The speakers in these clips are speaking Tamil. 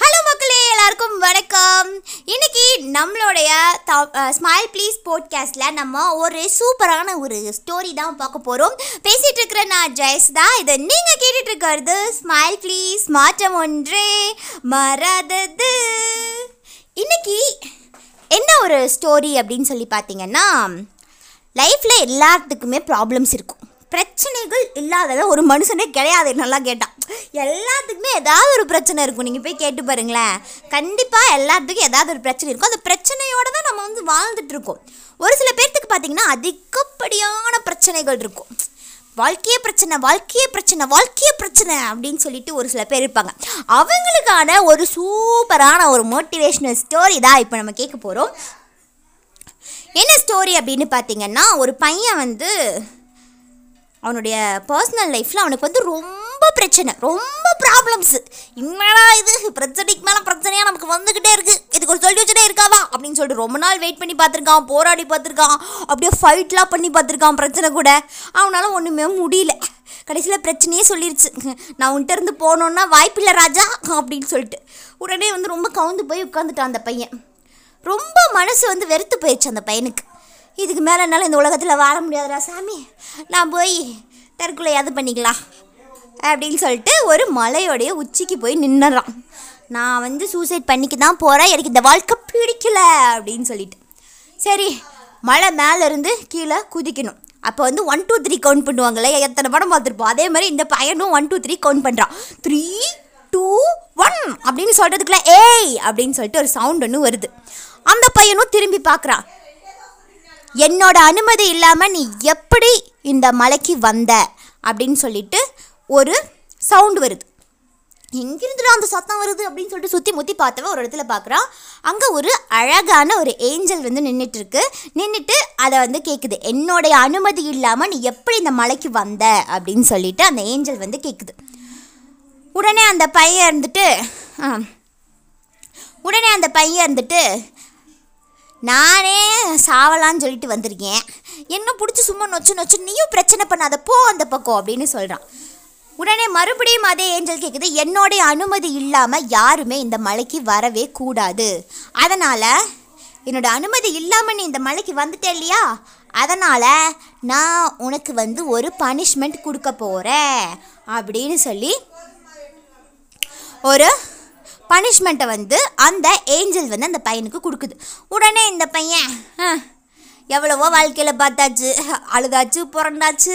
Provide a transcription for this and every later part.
ஹலோ மக்களே எல்லாருக்கும் வணக்கம். இன்னைக்கு நம்மளுடைய ஸ்மைல் ப்ளீஸ் போட்காஸ்டில் நம்ம ஒரு சூப்பரான ஒரு ஸ்டோரி தான் பார்க்க போகிறோம் பேசிகிட்டு இருக்கிற நான் ஜெயஸ் தான். இதை நீங்கள் கேட்டுட்டு இருக்கிறது ஸ்மைல் ப்ளீஸ் மாற்றம் ஒன்றே மறாதது இன்னைக்கு என்ன ஒரு ஸ்டோரி அப்படின்னு சொல்லி பார்த்தீங்கன்னா லைஃப்பில் எல்லாத்துக்குமே ப்ராப்ளம்ஸ் இருக்கும். பிரச்சனைகள் இல்லாதத ஒரு மனுஷனே கிடையாது நல்லா கேட்டான் எல்லாத்துக்குமே ஏதாவது ஒரு பிரச்சனை இருக்கும். நீங்கள் போய் கேட்டு பாருங்களேன். கண்டிப்பாக எல்லாத்துக்கும் ஏதாவது ஒரு பிரச்சனை இருக்கும். அந்த பிரச்சனையோடு தான் நம்ம வந்து வாழ்ந்துட்டுருக்கோம் ஒரு சில பேர்த்துக்கு பார்த்தீங்கன்னா அதிகப்படியான பிரச்சனைகள் இருக்கும். வாழ்க்கையே பிரச்சனை வாழ்க்கையே பிரச்சனை வாழ்க்கையே பிரச்சனை அப்படின்னு சொல்லிட்டு ஒரு சில பேர் இருப்பாங்க. அவங்களுக்கான ஒரு சூப்பரான ஒரு மோட்டிவேஷ்னல் ஸ்டோரி தான் இப்போ நம்ம கேட்க போகிறோம் என்ன ஸ்டோரி அப்படின்னு பார்த்தீங்கன்னா ஒரு பையன் வந்து அவனுடைய பர்சனல் லைஃப்பில் அவனுக்கு வந்து ரொம்ப பிரச்சனை ரொம்ப ப்ராப்ளம்ஸு என்னடா இது? பிரச்சனைக்கு மேலே பிரச்சனையாக நமக்கு வந்துக்கிட்டே இருக்குது இதுக்கு ஒரு சொல்யூஷனே இருக்காதா? அப்படின்னு சொல்லிட்டு ரொம்ப நாள் வெயிட் பண்ணி பார்த்துருக்கான் போராடி பார்த்துருக்கான். அப்படியே ஃபைட்லாம் பண்ணி பார்த்துருக்கான் பிரச்சனை கூட. அவனால் ஒன்றுமே முடியல. கடைசியில் பிரச்சனையே சொல்லிருச்சு. நான் உன்கிட்ட இருந்து போனோன்னா வாய்ப்பில்லை ராஜா அப்படின்னு சொல்லிட்டு. உடனே வந்து ரொம்ப கவுந்து போய் உட்காந்துட்டான் அந்த பையன். ரொம்ப மனசு வந்து வெறுத்து போயிடுச்சு அந்த பையனுக்கு. இதுக்கு மேலே என்னால் இந்த உலகத்தில் வாழ முடியாதுடா சாமி. நான் போய் தற்கொலை அது பண்ணிக்கலாம். அப்படின்னு சொல்லிட்டு ஒரு மலையோடைய உச்சிக்கு போய் நின்னுறான். நான் வந்து சூசைட் பண்ணிக்க தான் போகிறேன் எனக்கு இந்த வாழ்க்கை பிடிக்கல அப்படின்னு சொல்லிட்டு. சரி மலை மேலே இருந்து கீழே குதிக்கணும். அப்போ வந்து ஒன் டூ த்ரீ கவுண்ட் பண்ணுவாங்கல்ல எத்தனை படம் பார்த்துருப்போம்? அதே மாதிரி இந்த பையனும் ஒன் டூ த்ரீ கவுண்ட் பண்ணுறான் த்ரீ டூ ஒன் அப்படின்னு சொல்கிறதுக்குள்ள ஏய் அப்படின்னு சொல்லிட்டு ஒரு சவுண்ட் ஒன்று வருது. அந்த பையனும் திரும்பி பார்க்குறான். என்னோட அனுமதி இல்லாமல் நீ எப்படி இந்த மலைக்கு வந்த? அப்படின்னு சொல்லிட்டு ஒரு சவுண்டு வருது. எங்கிருந்துடா அந்த சத்தம் வருது அப்படின்னு சொல்லிட்டு சுற்றி முற்றி பார்த்தவன் ஒரு இடத்துல பார்க்குறான். அங்கே ஒரு அழகான ஒரு ஏஞ்சல் வந்து நின்றுட்டு இருக்கு நின்றுட்டு அதை வந்து கேட்குது என்னுடைய அனுமதி இல்லாமல் நீ எப்படி இந்த மலைக்கு வந்த? அப்படின்னு சொல்லிட்டு அந்த ஏஞ்சல் வந்து கேட்குது உடனே அந்த பையன் இருந்துட்டு உடனே அந்த பையன் இருந்துட்டு நானே சாவலான்னு சொல்லிட்டு வந்திருக்கேன். என்ன பிடிச்சி சும்மா நொச்சு நொச்சு நீயும் பிரச்சனை பண்ணாத போ அந்த பக்கம் அப்படின்னு சொல்கிறான் உடனே மறுபடியும் அதே ஏஞ்சல் கேட்குது என்னோடைய அனுமதி இல்லாமல் யாருமே இந்த மலைக்கு வரவே கூடாது. அதனால் என்னோட அனுமதி இல்லாமல் நீ இந்த மலைக்கு வந்துட்டே இல்லையா? அதனால் நான் உனக்கு வந்து ஒரு பனிஷ்மெண்ட் கொடுக்க போகிறேன் அப்படின்னு சொல்லி ஒரு பனிஷ்மெண்ட்டை வந்து அந்த ஏஞ்சல் வந்து அந்த பையனுக்கு கொடுக்குது. உடனே இந்த பையன் "ஆ, எவ்வளவோ வாழ்க்கையில் பார்த்தாச்சு அழுதாச்சு புரண்டாச்சு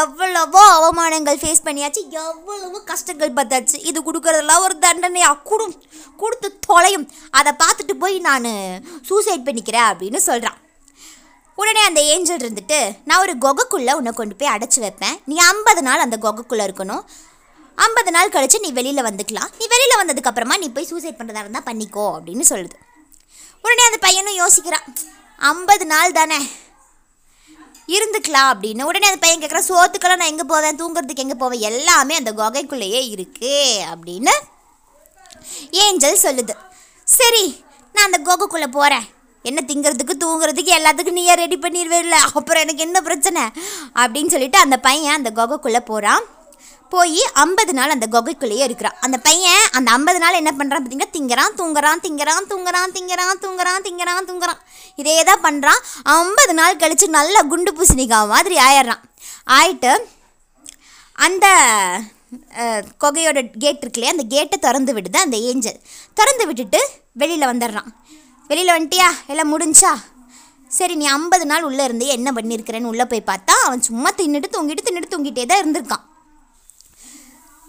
எவ்வளவோ அவமானங்கள் ஃபேஸ் பண்ணியாச்சு எவ்வளவோ கஷ்டங்கள் பார்த்தாச்சு. இது கொடுக்குறதெல்லாம் ஒரு தண்டனையா? கொடு கொடுத்து தொலையும். அதை பார்த்துட்டு போய் நான் சூசைட் பண்ணிக்கிறேன் அப்படின்னு சொல்கிறான் உடனே அந்த ஏஞ்சல் இருந்துட்டு நான் ஒரு கொகைக்குள்ளே உன்னை கொண்டு போய் அடைச்சி வைப்பேன். நீ ஐம்பது நாள் அந்த கொகைக்குள்ளே இருக்கணும். ஐம்பது நாள் கழித்து நீ வெளியில் வந்துக்கலாம். நீ வெளியில் வந்ததுக்கப்புறமா நீ போய் சூசைட் பண்ணுறதா இருந்தால் பண்ணிக்கோ அப்படின்னு சொல்லுது. உடனே அந்த பையனும் யோசிக்கிறான். ஐம்பது நாள் தானே? இருந்துக்கலாம் அப்படின்னு. உடனே அந்த பையன் கேட்குறான் சோத்துக்கெல்லாம் நான் எங்கே போவேன்? தூங்குறதுக்கு எங்கே போவேன்? எல்லாமே அந்த குகைக்குள்ளேயே இருக்கு. அப்படின்னு ஏஞ்சல் சொல்லுது. சரி நான் அந்த குகைக்குள்ளே போகிறேன் என்ன திங்கிறதுக்கு தூங்குறதுக்கு எல்லாத்துக்கும் நீயே ரெடி பண்ணிடுவேல அப்புறம் எனக்கு என்ன பிரச்சனை? அப்படின்னு சொல்லிட்டு அந்த பையன் அந்த குகைக்குள்ளே போகிறான் போய் ஐம்பது நாள் அந்த குகைக்குள்ளேயே இருக்கிறான். அந்த பையன் அந்த ஐம்பது நாள் என்ன பண்ணுறான் பார்த்தீங்கன்னா திங்கிறான் தூங்குறான் திங்கிறான் தூங்குறான் திங்கிறான் தூங்குறான் திங்கிறான் தூங்குறான். இதே தான் பண்ணுறான் ஐம்பது நாள் கழித்து நல்ல குண்டு பூசணிக்காய் மாதிரி ஆயிடுறான். ஆயிட்டு அந்த குகையோட கேட் இருக்குல்லையே அந்த கேட்டை திறந்து விடுது அந்த ஏஞ்சல். திறந்து விட்டுட்டு வெளியில் வந்துடுறான். வெளியில் வந்துட்டியா? எல்லாம் முடிஞ்சா? சரி நீ ஐம்பது நாள் உள்ளே இருந்து என்ன பண்ணியிருக்கிறேன்னு உள்ளே போய் பார்த்தா அவன் சும்மா தின்னுட்டு தூங்கிட்டு தின்னுட்டு தூங்கிட்டே தான் இருந்திருக்கான்.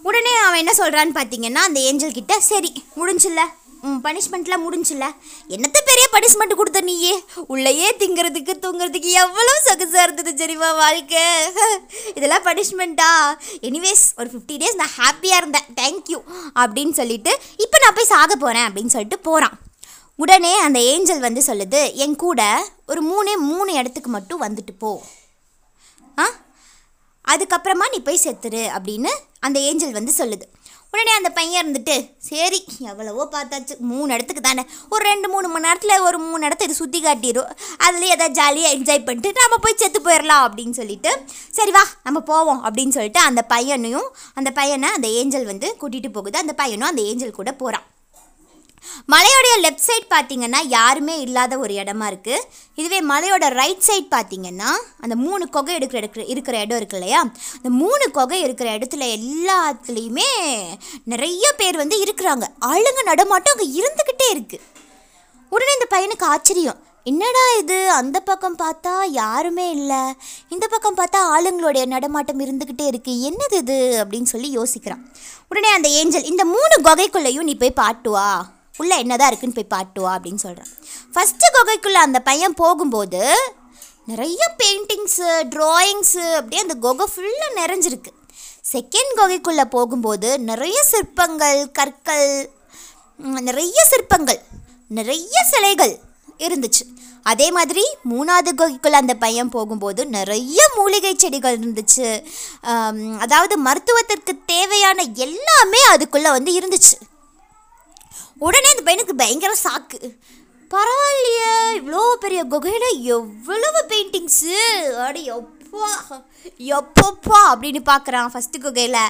உடனே அவன் என்ன சொல்கிறான்னு பார்த்தீங்கன்னா அந்த ஏஞ்சல் கிட்ட சரி முடிஞ்சில்ல. உன் பனிஷ்மெண்ட்லாம் முடிஞ்சில்ல. என்னத்த பெரிய பனிஷ்மெண்ட் கொடுத்த நீயே? உள்ளேயே திங்கிறதுக்கு தூங்குறதுக்கு எவ்வளோ சொகுசாக இருந்தது சரிவா வாழ்க்கை? இதெல்லாம் பனிஷ்மெண்ட்டா எனிவேஸ் ஒரு ஃபிஃப்டி டேஸ் நான் ஹாப்பியாக இருந்தேன். தேங்க்யூ அப்படின்னு சொல்லிட்டு இப்போ நான் போய் சாக போகிறேன் அப்படின்னு சொல்லிட்டு போகிறான் உடனே அந்த ஏஞ்சல் வந்து சொல்லுது என் கூட ஒரு மூணே மூணு இடத்துக்கு மட்டும் வந்துட்டு போ. ஆ? அதுக்கப்புறமா நீ போய் செத்துரு அப்படின்னு அந்த ஏஞ்சல் வந்து சொல்லுது. உடனே அந்த பையன் இருந்துட்டு சரி எவ்வளவோ பார்த்தாச்சு. மூணு இடத்துக்கு தானே. ஒரு ரெண்டு மூணு மணி நேரத்தில் ஒரு மூணு இடத்த இது சுற்றி காட்டிடும் அதுலேயே எதாவது ஜாலியாக என்ஜாய் பண்ணிட்டு நம்ம போய் செத்து போயிடலாம் அப்படின்னு சொல்லிட்டு சரி வா நம்ம போவோம் அப்படின்னு சொல்லிட்டு அந்த பையனையும் அந்த பையனை அந்த ஏஞ்சல் வந்து கூட்டிகிட்டு போகுது. அந்த பையனும் அந்த ஏஞ்சல் கூட போகிறான் மலையோடைய லெஃப்ட் சைட் பார்த்தீங்கன்னா யாருமே இல்லாத ஒரு இடமா இருக்குது இதுவே மலையோட ரைட் சைட் பார்த்தீங்கன்னா அந்த மூணு கொகை எடுக்கிற எடுக்கிற இருக்கிற இடம் இருக்கு இல்லையா? அந்த மூணு கொகை இருக்கிற இடத்துல எல்லாத்துலேயுமே நிறைய பேர் வந்து இருக்கிறாங்க. ஆளுங்க நடமாட்டம் அங்கே இருந்துக்கிட்டே இருக்குது உடனே இந்த பையனுக்கு ஆச்சரியம். என்னடா இது? அந்த பக்கம் பார்த்தா யாருமே இல்லை. இந்த பக்கம் பார்த்தா ஆளுங்களுடைய நடமாட்டம் இருந்துக்கிட்டே இருக்குது என்னது இது? அப்படின்னு சொல்லி யோசிக்கிறான். உடனே அந்த ஏஞ்சல் இந்த மூணு குகைக்குள்ளேயும் நீ போய் பாட்டுவா உள்ளே என்னதான் இருக்குன்னு போய் பாட்டுவா அப்படின்னு சொல்கிறான் ஃபஸ்ட்டு குகைக்குள்ளே அந்த பையன் போகும்போது நிறைய பெயிண்டிங்ஸு ட்ராயிங்ஸு அப்படியே அந்த குகை ஃபுல்லாக நிறைஞ்சிருக்கு. செகண்ட் குகைக்குள்ளே போகும்போது நிறைய சிற்பங்கள் கற்கள் நிறைய சிற்பங்கள் நிறைய சிலைகள் இருந்துச்சு. அதே மாதிரி மூணாவது குகைக்குள்ளே அந்த பையன் போகும்போது நிறைய மூலிகை செடிகள் இருந்துச்சு. அதாவது மருத்துவத்திற்கு தேவையான எல்லாமே அதுக்குள்ளே வந்து இருந்துச்சு. உடனே அந்த பையனுக்கு பயங்கர சாக்கு பரவாயில்லையே இவ்வளோ பெரிய குகையில் எவ்வளவு பெயிண்டிங்ஸு அடி எப்பா எப்பப்பா அப்படின்னு பார்க்குறான் ஃபஸ்ட்டு குகையில்.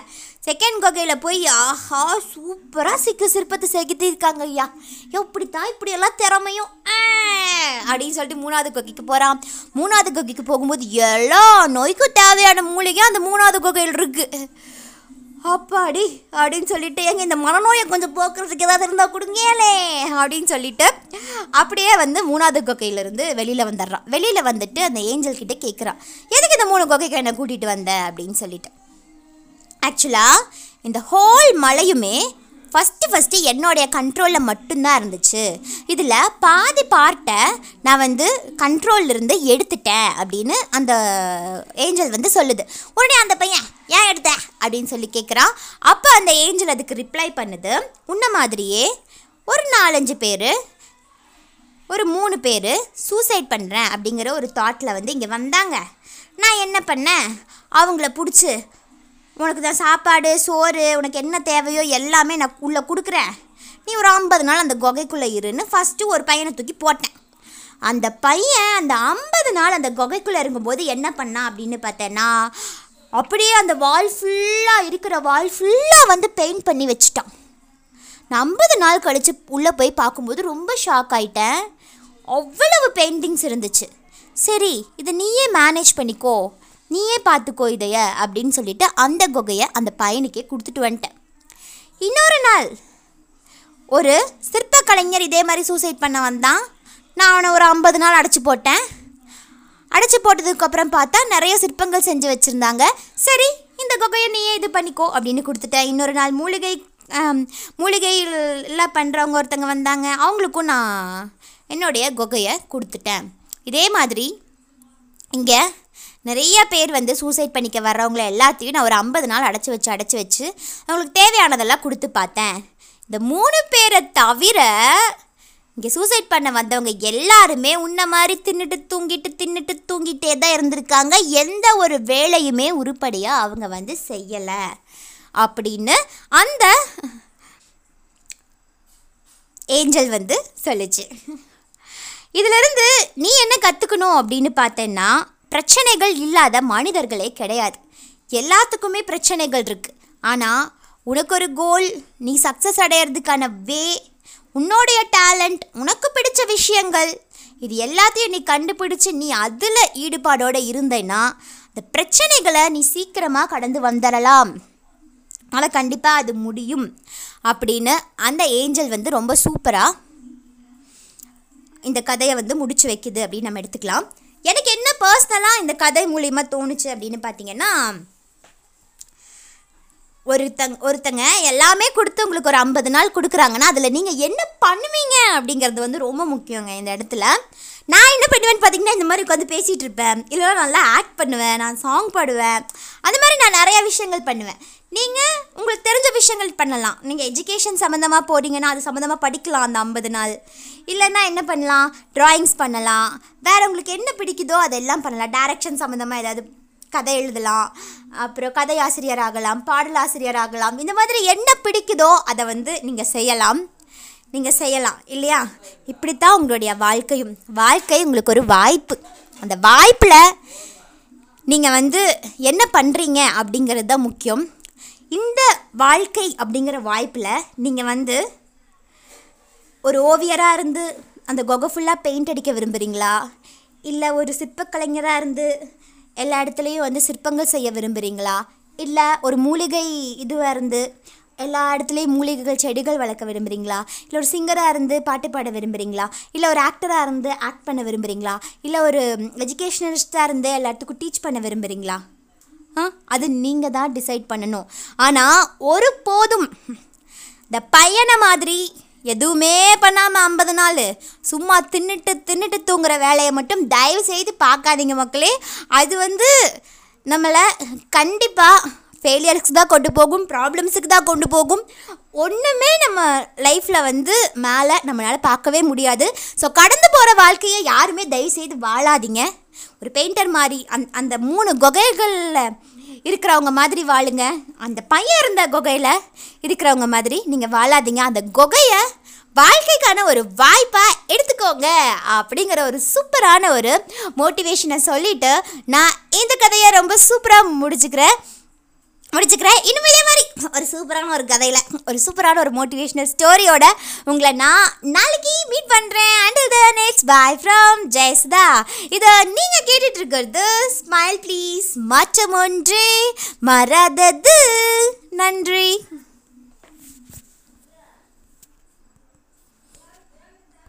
செகண்ட் குகையில் போய் ஆஹா சூப்பராக சிக்கு சிற்பத்தை செதுக்கியிருக்காங்க ஐயா. எப்படித்தான் இப்படியெல்லாம் திறமையும்? ஆ, அப்படின்னு சொல்லிட்டு மூணாவது குகைக்கு போகிறான் மூணாவது குகைக்கு போகும்போது எல்லா நோய்க்கும் தேவையான மூலிகை அந்த மூணாவது குகையில் இருக்குது அப்பாடி அப்படின்னு சொல்லிட்டு எங்கள் இந்த மனநோயை கொஞ்சம் போக்குறதுக்கு ஏதாவது இருந்தால் கொடுங்கேலே அப்படின்னு சொல்லிட்டு அப்படியே வந்து மூணாவது கொக்கையிலேருந்து வெளியில் வந்துடுறான். வெளியில் வந்துட்டு அந்த ஏஞ்சல் கிட்டே கேட்குறான் எதுக்கு இந்த மூணு கொக்கைக்கு என்னை கூட்டிகிட்டு வந்த? அப்படின்னு சொல்லிட்டு. ஆக்சுவலாக இந்த ஹோல் மலையுமே ஃபஸ்ட்டு ஃபஸ்ட்டு என்னுடைய கண்ட்ரோலில் மட்டும்தான் இருந்துச்சு. இதில் பாதி பார்ட்டை நான் வந்து கண்ட்ரோல்ல இருந்து எடுத்துட்டேன் அப்படின்னு அந்த ஏஞ்சல் வந்து சொல்லுது. உடனே அந்த பையன் ஏன் எடுத்த? அப்படின்னு சொல்லி கேட்குறான் அப்போ அந்த ஏஞ்சல் அதுக்கு ரிப்ளை பண்ணுது. உன்ன மாதிரியே ஒரு நாலஞ்சு பேர் ஒரு மூணு பேர் சூசைட் பண்ணுறேன் அப்படிங்கிற ஒரு தாட்டில் வந்து இங்கே வந்தாங்க. நான் என்ன பண்ணேன்? அவங்கள பிடிச்சி உனக்கு தான் சாப்பாடு சோறு உனக்கு என்ன தேவையோ எல்லாமே நான் உள்ளே கொடுக்குறேன். நீ ஒரு ஐம்பது நாள் அந்த குகைக்குள்ளே இருன்னு ஃபஸ்ட்டு ஒரு பையனை தூக்கி போட்டேன். அந்த பையன் அந்த ஐம்பது நாள் அந்த குகைக்குள்ளே இருக்கும்போது என்ன பண்ணான் அப்படின்னு பார்த்தேன்னா அப்படியே அந்த வால் ஃபுல்லாக இருக்கிற வால் ஃபுல்லாக வந்து பெயிண்ட் பண்ணி வச்சுட்டான். நான் ஐம்பது நாள் கழித்து உள்ளே போய் பார்க்கும்போது ரொம்ப ஷாக் ஆயிட்டேன். அவ்வளவு பெயிண்டிங்ஸ் இருந்துச்சு. சரி இதை நீயே மேனேஜ் பண்ணிக்கோ. நீயே பார்த்துக்கோ இதைய அப்படின்னு சொல்லிட்டு அந்த குகையை அந்த பையனுக்கே கொடுத்துட்டு வந்துட்டேன். இன்னொரு நாள் ஒரு சிற்ப கலைஞர் இதே மாதிரி சூசைட் பண்ண வந்தான். நான் அவனை ஒரு ஐம்பது நாள் அடைச்சி போட்டேன். அடைச்சி போட்டதுக்கப்புறம் பார்த்தா நிறைய சிற்பங்கள் செஞ்சு வச்சுருந்தாங்க. சரி இந்த குகையை நீயே இது பண்ணிக்கோ அப்படின்னு கொடுத்துட்டேன். இன்னொரு நாள் மூலிகை ஆம், மூலிகையில் பண்ணுறவங்க ஒருத்தங்க வந்தாங்க. அவங்களுக்கும் நான் என்னுடைய குகையை கொடுத்துட்டேன். இதே மாதிரி இங்கே நிறைய பேர் வந்து சூசைட் பண்ணிக்க வர்றவங்கள எல்லாத்தையும் நான் ஒரு ஐம்பது நாள் அடைச்சி வச்சு அடைச்சி வச்சு அவங்களுக்கு தேவையானதெல்லாம் கொடுத்து பார்த்தேன். இந்த மூணு பேரை தவிர இங்கே சூசைட் பண்ண வந்தவங்க எல்லாருமே உன்ன மாதிரி தின்னுட்டு தூங்கிட்டு தின்னுட்டு தூங்கிட்டே தான் இருந்திருக்காங்க. எந்த ஒரு வேலையுமே உருப்படியாக அவங்க வந்து செய்யலை. அப்படின்னு அந்த ஏஞ்சல் வந்து சொல்லுச்சு. இதிலிருந்து நீ என்ன கற்றுக்கணும் அப்படின்னு பார்த்தேன்னா பிரச்சனைகள் இல்லாத மனிதர்களே கிடையாது. எல்லாத்துக்குமே பிரச்சனைகள் இருக்குது ஆனால் உனக்கு ஒரு கோல் நீ சக்ஸஸ் அடையிறதுக்கான வே உன்னோடைய டேலண்ட் உனக்கு பிடிச்ச விஷயங்கள் இது எல்லாத்தையும் நீ கண்டுபிடிச்சு நீ அதில் ஈடுபாடோடு இருந்தேன்னா அந்த பிரச்சனைகளை நீ சீக்கிரமாக கடந்து வந்துடலாம் ஆனால் கண்டிப்பாக அது முடியும். அப்படின்னு அந்த ஏஞ்சல் வந்து ரொம்ப சூப்பராக இந்த கதையை வந்து முடிச்சு வைக்குது அப்படின்னு நம்ம எடுத்துக்கலாம். எனக்கு என்ன பர்சனலாக இந்த கதை மூலிமா தோணுச்சு அப்படின்னு பார்த்தீங்கன்னா ஒருத்தங்க ஒருத்தங்க எல்லாமே கொடுத்து உங்களுக்கு ஒரு ஐம்பது நாள் கொடுக்குறாங்கன்னா அதில் நீங்கள் என்ன பண்ணுவீங்க அப்படிங்கிறது வந்து ரொம்ப முக்கியங்க இந்த இடத்துல. நான் என்ன பண்ணுவேன்னு பார்த்தீங்கன்னா இந்த மாதிரி உட்காந்து பேசிகிட்டு இருப்பேன். இல்லைனா நல்லா ஆக்ட் பண்ணுவேன் நான் சாங் பாடுவேன். அது மாதிரி நான் நிறைய விஷயங்கள் பண்ணுவேன். நீங்கள் உங்களுக்கு தெரிஞ்ச விஷயங்கள் பண்ணலாம். நீங்கள் எஜுகேஷன் சம்மந்தமாக போகிறீங்கன்னா அது சம்மந்தமாக படிக்கலாம் அந்த ஐம்பது நாள். இல்லைன்னா என்ன பண்ணலாம்? ட்ராயிங்ஸ் பண்ணலாம். வேறு உங்களுக்கு என்ன பிடிக்குதோ அதெல்லாம் பண்ணலாம். டேரெக்ஷன் சம்மந்தமாக ஏதாவது கதை எழுதலாம். அப்புறம் கதை ஆசிரியர் ஆகலாம் பாடலாசிரியர் ஆகலாம். இந்த மாதிரி என்ன பிடிக்குதோ அதை வந்து நீங்கள் செய்யலாம். நீங்கள் செய்யலாம் இல்லையா? இப்படித்தான் உங்களுடைய வாழ்க்கையும். வாழ்க்கை உங்களுக்கு ஒரு வாய்ப்பு. அந்த வாய்ப்பில் நீங்கள் வந்து என்ன பண்ணுறீங்க அப்படிங்கிறது தான் முக்கியம். இந்த வாழ்க்கை அப்படிங்கிற வாய்ப்பில் நீங்கள் வந்து ஒரு ஓவியராக இருந்து அந்த கொகை ஃபுல்லாக பெயிண்ட் அடிக்க விரும்புகிறீங்களா இல்லை ஒரு சிற்பக்கலைஞராக இருந்து எல்லா இடத்துலையும் வந்து சிற்பங்கள் செய்ய விரும்புகிறீங்களா இல்லை ஒரு மூலிகை இதுவாக இருந்து எல்லா இடத்துலையும் மூலிகைகள் செடிகள் வளர்க்க விரும்புகிறீங்களா இல்லை ஒரு சிங்கராக இருந்து பாட்டு பாட விரும்புகிறீங்களா இல்லை ஒரு ஆக்டராக இருந்து ஆக்ட் பண்ண விரும்புகிறீங்களா இல்லை ஒரு எஜுகேஷனலிஸ்ட்டாக இருந்து எல்லாத்துக்கும் டீச் பண்ண விரும்புகிறீங்களா ஆ அது நீங்கள் தான் டிசைட் பண்ணணும். ஆனால் ஒரு போதும். இந்த பையனை மாதிரி எதுவுமே பண்ணாமல் ஐம்பது நாள் சும்மா தின்னுட்டு தின்னுட்டு தூங்குற வேலையை மட்டும் தயவு செய்து பார்க்காதீங்க மக்களே. அது வந்து நம்மளை கண்டிப்பாக ஃபெயிலியர்ஸ்க்கு தான் கொண்டு போகும் ப்ராப்ளம்ஸுக்கு தான் கொண்டு போகும். ஒன்றுமே நம்ம லைஃப்பில் வந்து மேலே நம்மளால் பார்க்கவே முடியாது. ஸோ கடந்து போகிற வாழ்க்கையை யாருமே தயவு செய்து வாழாதீங்க. ஒரு பெயிண்டர் மாதிரி அந் அந்த மூணு குகைகளில் இருக்கிறவங்க மாதிரி வாழுங்க. அந்த பையன் இருந்த குகையில் இருக்கிறவங்க மாதிரி நீங்கள் வாழாதீங்க. அந்த குகையை வாழ்க்கைக்கான ஒரு வாய்ப்பாக எடுத்துக்கோங்க அப்படிங்கிற ஒரு சூப்பரான ஒரு மோட்டிவேஷனை சொல்லிவிட்டு நான் இந்த கதையை ரொம்ப சூப்பராக முடிச்சுக்கிறேன். முடிச்சுக்கிறேன். இன்னும் இதே மாதிரி. ஒரு சூப்பரான ஒரு கதையில் ஒரு சூப்பரான ஒரு மோட்டிவேஷனல் ஸ்டோரியோட உங்களை நான் நாளைக்கு மீட் பண்ணுறேன் until the next bye from Jayasudha. இதை நீங்கள் கேட்டுட்டு இருக்கிறது ஸ்மைல் ப்ளீஸ் மாற்றம் ஒன்றே மறதது நன்றி.